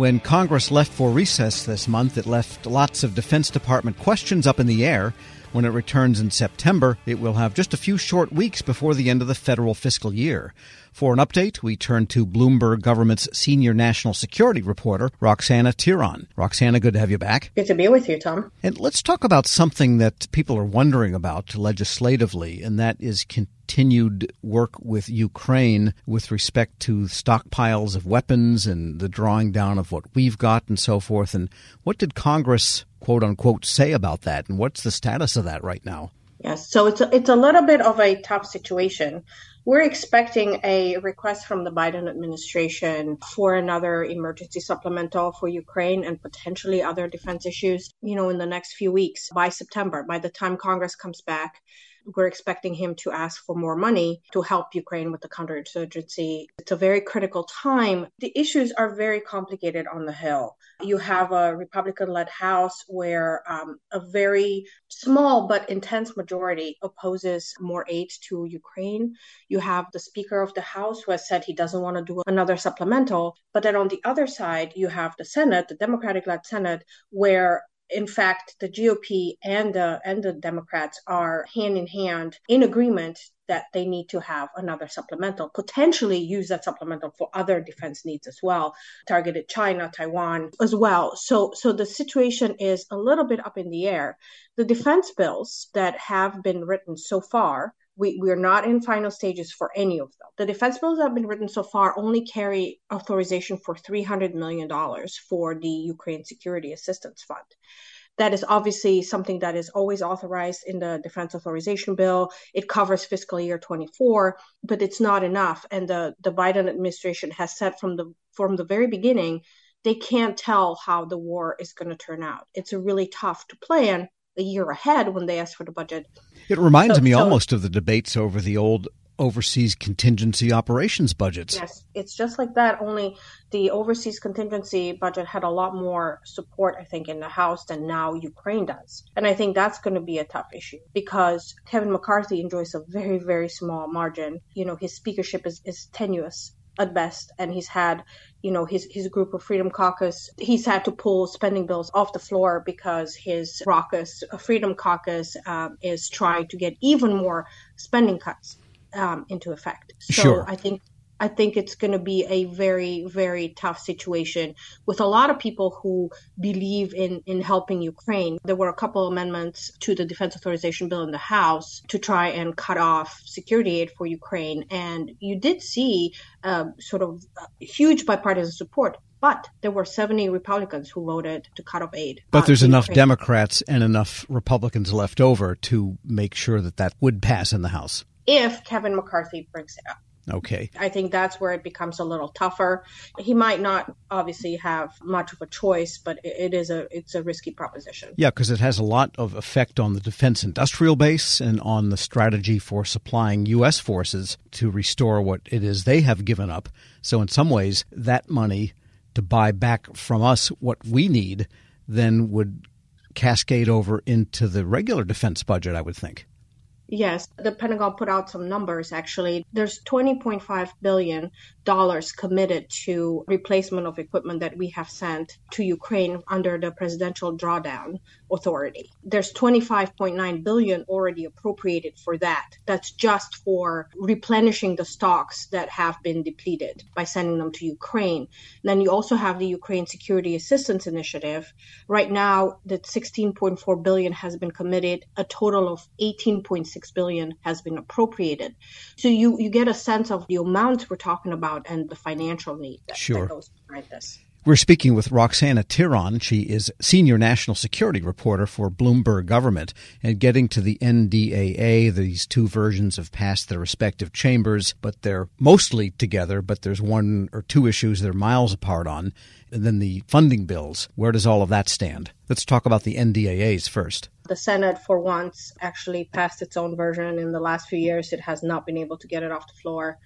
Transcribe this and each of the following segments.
When Congress left for recess this month, it left lots of Defense Department questions up in the air. When it returns in September, it will have just a few short weeks before the end of the federal fiscal year. For an update, we turn to Bloomberg Government's senior national security reporter, Roxana Tiron. Roxana, good to have you back. Good to be with you, Tom. And let's talk about something that people are wondering about legislatively, and that is continued work with Ukraine with respect to stockpiles of weapons and the drawing down of what we've got and so forth. And what did Congress quote unquote say about that? And what's the status of that right now? Yes, so it's a, it's a little bit of a tough situation. We're expecting a request from the Biden administration for another emergency supplemental for Ukraine and potentially other defense issues, you know, in the next few weeks by September, by the time Congress comes back we're expecting him to ask for more money to help Ukraine with the counterinsurgency. It's a very critical time. The issues are very complicated on the Hill. You have a Republican led House where um, a very small but intense majority opposes more aid to Ukraine. You have the Speaker of the House who has said he doesn't want to do another supplemental. But then on the other side, you have the Senate, the Democratic led Senate, where in fact, the GOP and the and the Democrats are hand in hand in agreement that they need to have another supplemental, potentially use that supplemental for other defense needs as well, targeted China, Taiwan as well. So so the situation is a little bit up in the air. The defense bills that have been written so far we, we are not in final stages for any of them. The defense bills that have been written so far only carry authorization for $300 million for the Ukraine Security Assistance Fund. That is obviously something that is always authorized in the defense authorization bill. It covers fiscal year 24, but it's not enough. And the, the Biden administration has said from the from the very beginning, they can't tell how the war is going to turn out. It's really tough to plan a year ahead when they ask for the budget. It reminds so, me so, almost of the debates over the old overseas contingency operations budgets. Yes, it's just like that, only the overseas contingency budget had a lot more support, I think, in the House than now Ukraine does. And I think that's going to be a tough issue because Kevin McCarthy enjoys a very, very small margin. You know, his speakership is, is tenuous at best and he's had you know his his group of freedom caucus he's had to pull spending bills off the floor because his raucous freedom caucus um, is trying to get even more spending cuts um, into effect so sure. i think I think it's going to be a very, very tough situation with a lot of people who believe in, in helping Ukraine. There were a couple amendments to the defense authorization bill in the House to try and cut off security aid for Ukraine. And you did see um, sort of huge bipartisan support but there were 70 Republicans who voted to cut off aid. But there's enough Ukraine. Democrats and enough Republicans left over to make sure that that would pass in the House. If Kevin McCarthy brings it up. Okay. I think that's where it becomes a little tougher. He might not obviously have much of a choice, but it is a it's a risky proposition. Yeah, because it has a lot of effect on the defense industrial base and on the strategy for supplying U.S. forces to restore what it is they have given up. So in some ways, that money to buy back from us what we need then would cascade over into the regular defense budget, I would think. Yes, the Pentagon put out some numbers actually. There's 20.5 billion dollars committed to replacement of equipment that we have sent to Ukraine under the presidential drawdown authority. There's 25.9 billion already appropriated for that. That's just for replenishing the stocks that have been depleted by sending them to Ukraine. And then you also have the Ukraine Security Assistance Initiative. Right now, that 16.4 billion has been committed. A total of 18.6 billion has been appropriated. So you you get a sense of the amounts we're talking about and the financial need that, sure. that goes behind this. We're speaking with Roxana Tiron. She is senior national security reporter for Bloomberg Government. And getting to the NDAA, these two versions have passed their respective chambers, but they're mostly together. But there's one or two issues they're miles apart on. And then the funding bills. Where does all of that stand? Let's talk about the NDAAs first The Senate, for once, actually passed its own version. In the last few years, it has not been able to get it off the floor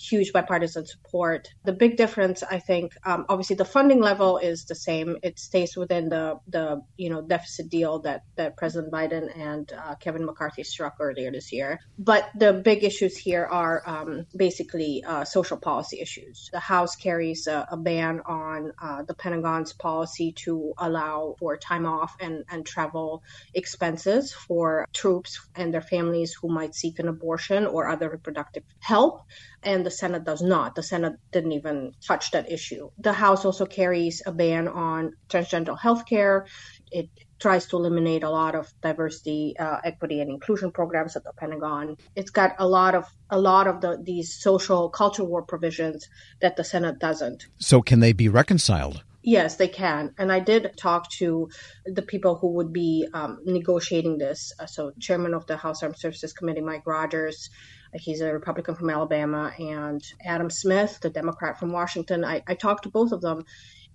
huge bipartisan support. The big difference, I think, um, obviously the funding level is the same. It stays within the the you know deficit deal that that President Biden and uh, Kevin McCarthy struck earlier this year. But the big issues here are um, basically uh, social policy issues. The House carries a, a ban on uh, the Pentagon's policy to allow for time off and and travel expenses for troops and their families who might seek an abortion or other reproductive help and the Senate does not. The Senate didn't even touch that issue. The House also carries a ban on transgender health care. It tries to eliminate a lot of diversity, uh, equity, and inclusion programs at the Pentagon. It's got a lot of a lot of the these social culture war provisions that the Senate doesn't. So can they be reconciled? Yes, they can. And I did talk to the people who would be um, negotiating this. Uh, so, Chairman of the House Armed Services Committee, Mike Rogers, He's a Republican from Alabama, and Adam Smith, the Democrat from Washington. I, I talked to both of them,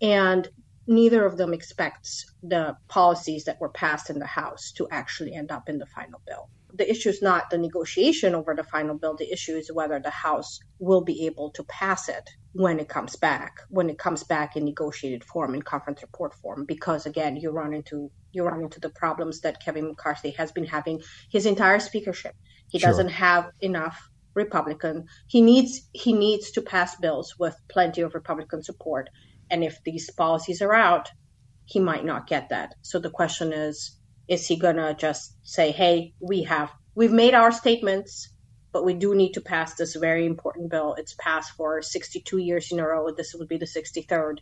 and neither of them expects the policies that were passed in the House to actually end up in the final bill. The issue is not the negotiation over the final bill. The issue is whether the House will be able to pass it when it comes back, when it comes back in negotiated form, in conference report form. Because again, you run into you run into the problems that Kevin McCarthy has been having his entire speakership. He sure. doesn't have enough Republican. He needs he needs to pass bills with plenty of Republican support. And if these policies are out, he might not get that. So the question is, is he gonna just say, "Hey, we have we've made our statements, but we do need to pass this very important bill. It's passed for 62 years in a row. This would be the 63rd."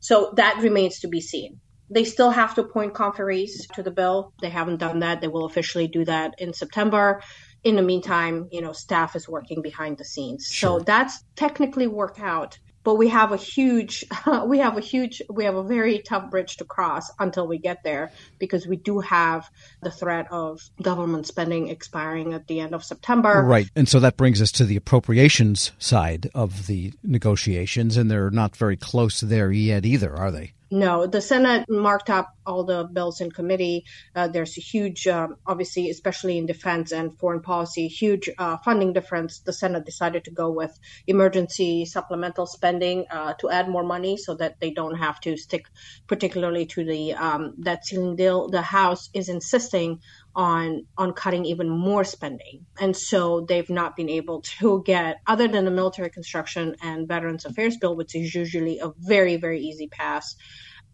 So that remains to be seen. They still have to appoint conferees to the bill. They haven't done that. They will officially do that in September in the meantime, you know, staff is working behind the scenes. Sure. So that's technically work out. But we have a huge, we have a huge, we have a very tough bridge to cross until we get there because we do have the threat of government spending expiring at the end of September. Right. And so that brings us to the appropriations side of the negotiations, and they're not very close there yet either, are they? No, the Senate marked up all the bills in committee. Uh, there's a huge, um, obviously, especially in defense and foreign policy, huge uh, funding difference. The Senate decided to go with emergency supplemental spending uh, to add more money so that they don't have to stick particularly to the um, debt ceiling deal. The House is insisting on on cutting even more spending. And so they've not been able to get other than the military construction and veterans affairs bill, which is usually a very, very easy pass.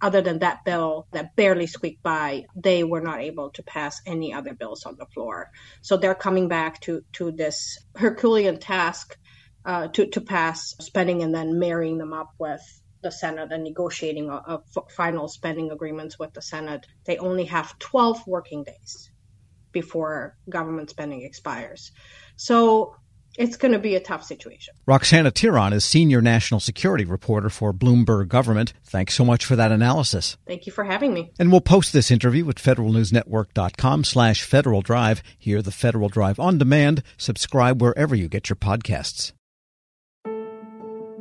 Other than that bill that barely squeaked by, they were not able to pass any other bills on the floor. So they're coming back to, to this Herculean task uh, to, to pass spending and then marrying them up with the Senate and negotiating a, a final spending agreements with the Senate. They only have 12 working days before government spending expires. So it's going to be a tough situation. Roxana Tiron is senior national security reporter for Bloomberg Government. Thanks so much for that analysis. Thank you for having me. And we'll post this interview at federalnewsnetwork.com slash Federal Drive. Hear the Federal Drive on demand. Subscribe wherever you get your podcasts.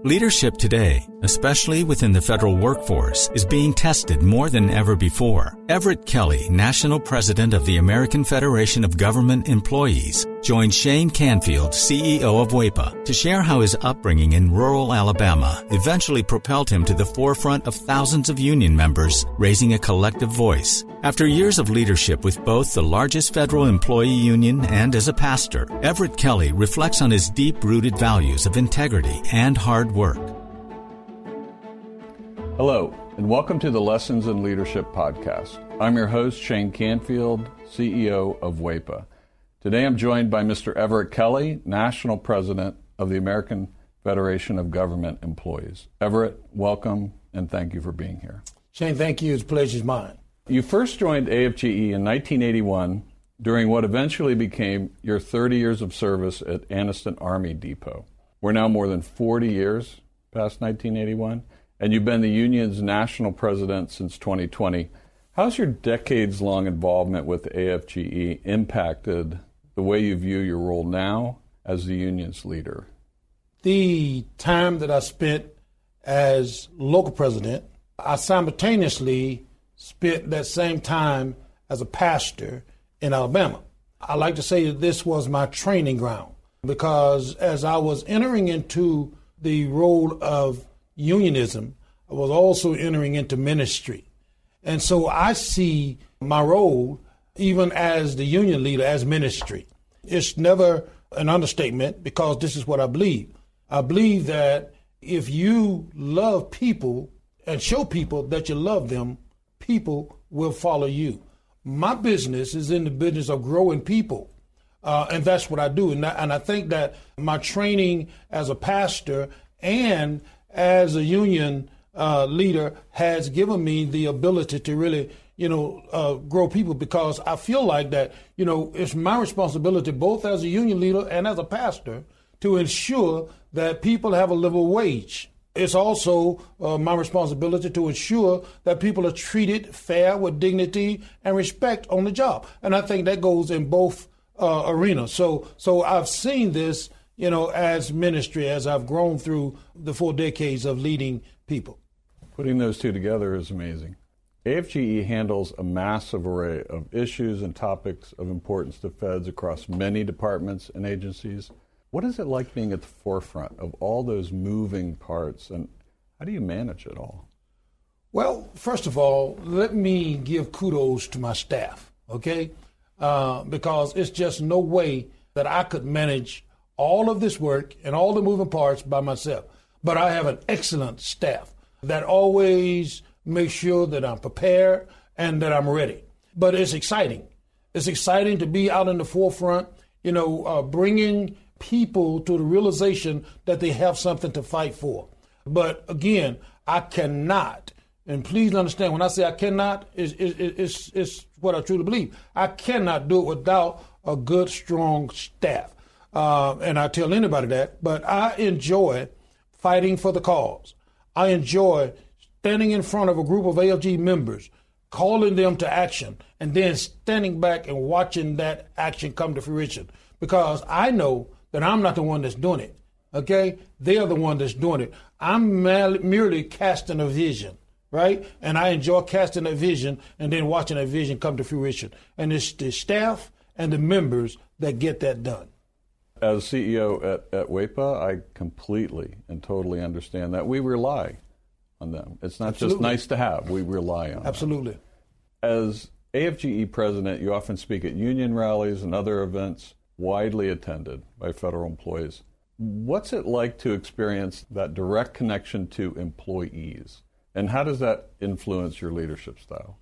Leadership today, especially within the federal workforce, is being tested more than ever before. Everett Kelly, National President of the American Federation of Government Employees, joined Shane Canfield, CEO of WEPA, to share how his upbringing in rural Alabama eventually propelled him to the forefront of thousands of union members, raising a collective voice. After years of leadership with both the largest federal employee union and as a pastor, Everett Kelly reflects on his deep rooted values of integrity and hard work. Hello, and welcome to the Lessons in Leadership podcast. I'm your host, Shane Canfield, CEO of WEPA. Today I'm joined by Mr. Everett Kelly, National President of the American Federation of Government Employees. Everett, welcome and thank you for being here. Shane, thank you. It's a pleasure's mine. You first joined AFGE in 1981 during what eventually became your 30 years of service at Anniston Army Depot. We're now more than 40 years past 1981, and you've been the union's national president since 2020. How's your decades long involvement with AFGE impacted the way you view your role now as the union's leader? The time that I spent as local president, I simultaneously spent that same time as a pastor in Alabama. I like to say that this was my training ground because as I was entering into the role of unionism, I was also entering into ministry. And so I see my role, even as the union leader, as ministry. It's never an understatement because this is what I believe. I believe that if you love people and show people that you love them, people will follow you. My business is in the business of growing people. Uh, and that's what I do. And I, and I think that my training as a pastor and as a union uh, leader has given me the ability to really, you know, uh, grow people because I feel like that, you know, it's my responsibility both as a union leader and as a pastor to ensure that people have a livable wage. It's also uh, my responsibility to ensure that people are treated fair with dignity and respect on the job. And I think that goes in both uh, arenas. So, so I've seen this, you know, as ministry as I've grown through the four decades of leading people. Putting those two together is amazing. AFGE handles a massive array of issues and topics of importance to feds across many departments and agencies. What is it like being at the forefront of all those moving parts, and how do you manage it all? Well, first of all, let me give kudos to my staff, okay? Uh, because it's just no way that I could manage all of this work and all the moving parts by myself. But I have an excellent staff that always makes sure that I'm prepared and that I'm ready. But it's exciting. It's exciting to be out in the forefront, you know, uh, bringing people to the realization that they have something to fight for. But again, I cannot, and please understand when I say I cannot, it's, it's, it's what I truly believe. I cannot do it without a good, strong staff. Uh, and I tell anybody that, but I enjoy fighting for the cause. I enjoy standing in front of a group of AFG members, calling them to action, and then standing back and watching that action come to fruition. Because I know that I'm not the one that's doing it. Okay? They're the one that's doing it. I'm merely casting a vision, right? And I enjoy casting a vision and then watching that vision come to fruition. And it's the staff and the members that get that done. As CEO at, at WEPA, I completely and totally understand that. We rely on them. It's not Absolutely. just nice to have, we rely on them. Absolutely. Them. As AFGE president, you often speak at union rallies and other events widely attended by federal employees. What's it like to experience that direct connection to employees? And how does that influence your leadership style?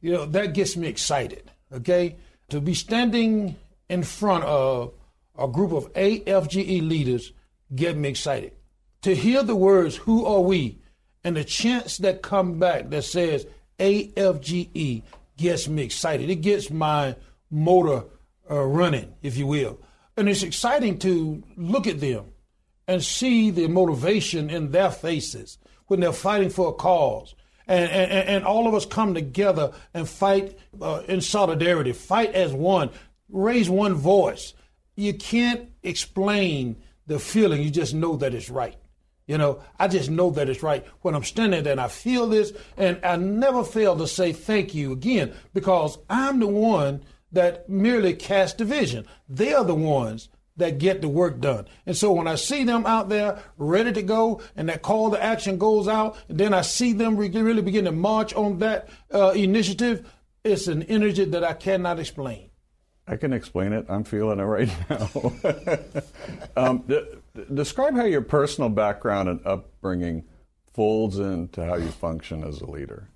You know, that gets me excited, okay? To be standing in front of a group of AFGE leaders get me excited. To hear the words, who are we? And the chants that come back that says AFGE gets me excited. It gets my motor uh, running, if you will. And it's exciting to look at them and see the motivation in their faces when they're fighting for a cause. And, and, and all of us come together and fight uh, in solidarity, fight as one, raise one voice. You can't explain the feeling, you just know that it's right. You know, I just know that it's right when I'm standing there and I feel this, and I never fail to say thank you again because I'm the one that merely cast division. They are the ones that get the work done. And so when I see them out there ready to go and that call to action goes out, and then I see them really begin to march on that uh, initiative, it's an energy that I cannot explain. I can explain it. I'm feeling it right now. um, d- describe how your personal background and upbringing folds into how you function as a leader.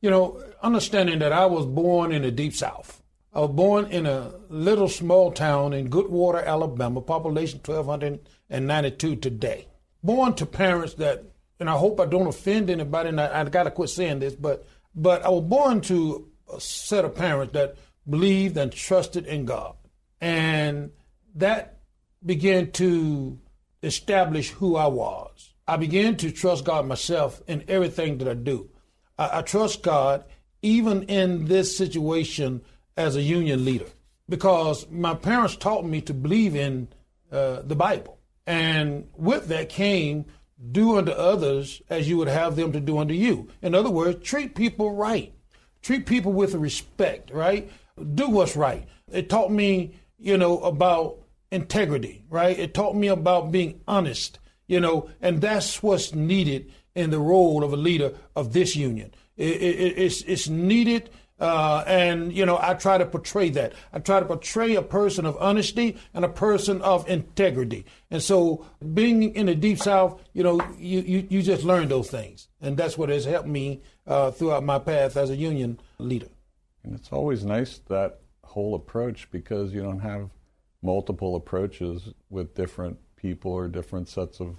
You know, understanding that I was born in the deep south. I was born in a little small town in Goodwater, Alabama, population 1,292 today. Born to parents that, and I hope I don't offend anybody, and I, I got to quit saying this, but but I was born to a set of parents that believed and trusted in God, and that began to establish who I was. I began to trust God myself in everything that I do. I, I trust God even in this situation as a union leader because my parents taught me to believe in uh, the Bible. And with that came do unto others as you would have them to do unto you. In other words, treat people right. treat people with respect, right? Do what's right. It taught me, you know, about integrity, right? It taught me about being honest, you know, and that's what's needed in the role of a leader of this union. It, it, it's, it's needed. Uh, and you know, I try to portray that. I try to portray a person of honesty and a person of integrity. And so, being in the deep south, you know, you you, you just learn those things, and that's what has helped me uh, throughout my path as a union leader. And it's always nice that whole approach because you don't have multiple approaches with different people or different sets of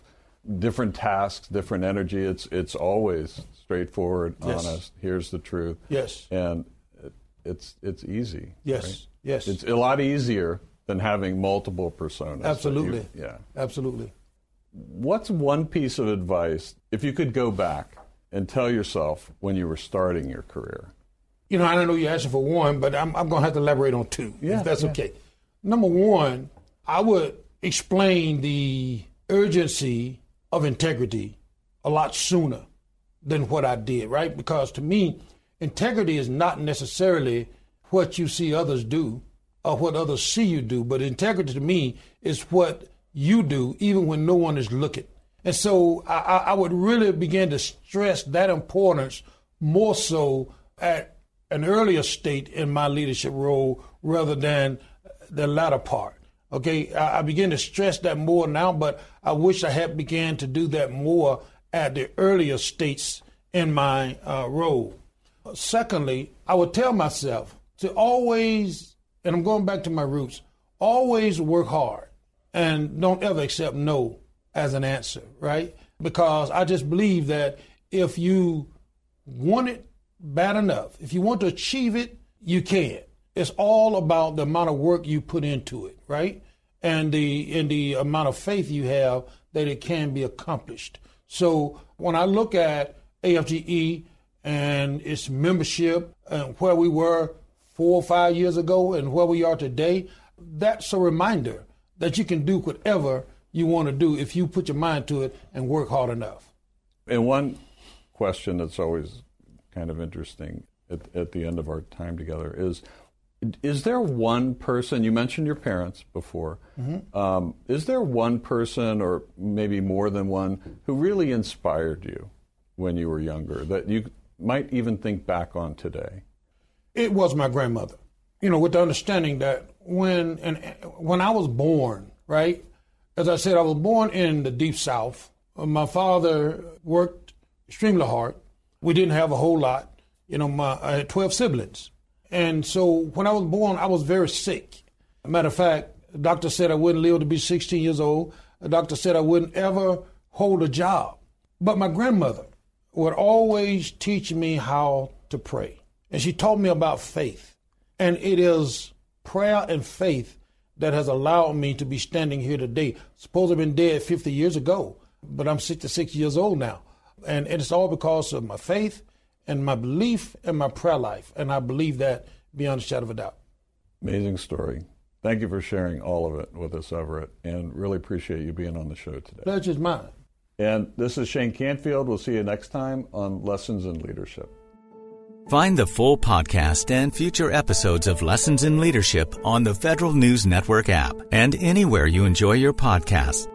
different tasks, different energy. It's it's always straightforward, yes. honest. Here's the truth. Yes. And it's it's easy. Yes. Right? Yes. It's a lot easier than having multiple personas. Absolutely. You, yeah. Absolutely. What's one piece of advice if you could go back and tell yourself when you were starting your career? You know, I don't know you're asking for one, but I'm, I'm going to have to elaborate on two, yeah, if that's yeah. okay. Number one, I would explain the urgency of integrity a lot sooner than what I did, right? Because to me, integrity is not necessarily what you see others do or what others see you do, but integrity to me is what you do even when no one is looking. And so I, I would really begin to stress that importance more so at an earlier state in my leadership role rather than the latter part. Okay, I, I begin to stress that more now, but I wish I had began to do that more at the earlier states in my uh, role. Secondly, I would tell myself to always, and I'm going back to my roots, always work hard and don't ever accept no as an answer, right? Because I just believe that if you want it bad enough, if you want to achieve it, you can. It's all about the amount of work you put into it, right? And the and the amount of faith you have that it can be accomplished. So when I look at AFGE and its membership and where we were four or five years ago and where we are today, that's a reminder that you can do whatever you want to do if you put your mind to it and work hard enough. And one question that's always kind of interesting at, at the end of our time together is is there one person you mentioned your parents before mm-hmm. um, is there one person or maybe more than one who really inspired you when you were younger that you might even think back on today it was my grandmother you know with the understanding that when and when i was born right as i said i was born in the deep south uh, my father worked extremely hard we didn't have a whole lot you know my, i had 12 siblings and so when I was born, I was very sick. Matter of fact, the doctor said I wouldn't live to be 16 years old. The doctor said I wouldn't ever hold a job. But my grandmother would always teach me how to pray. And she taught me about faith. And it is prayer and faith that has allowed me to be standing here today. Suppose I've been dead 50 years ago, but I'm 66 years old now. And it's all because of my faith and my belief and my prayer life. And I believe that beyond a shadow of a doubt. Amazing story. Thank you for sharing all of it with us, Everett, and really appreciate you being on the show today. Pleasure's mine. And this is Shane Canfield. We'll see you next time on Lessons in Leadership. Find the full podcast and future episodes of Lessons in Leadership on the Federal News Network app and anywhere you enjoy your podcasts.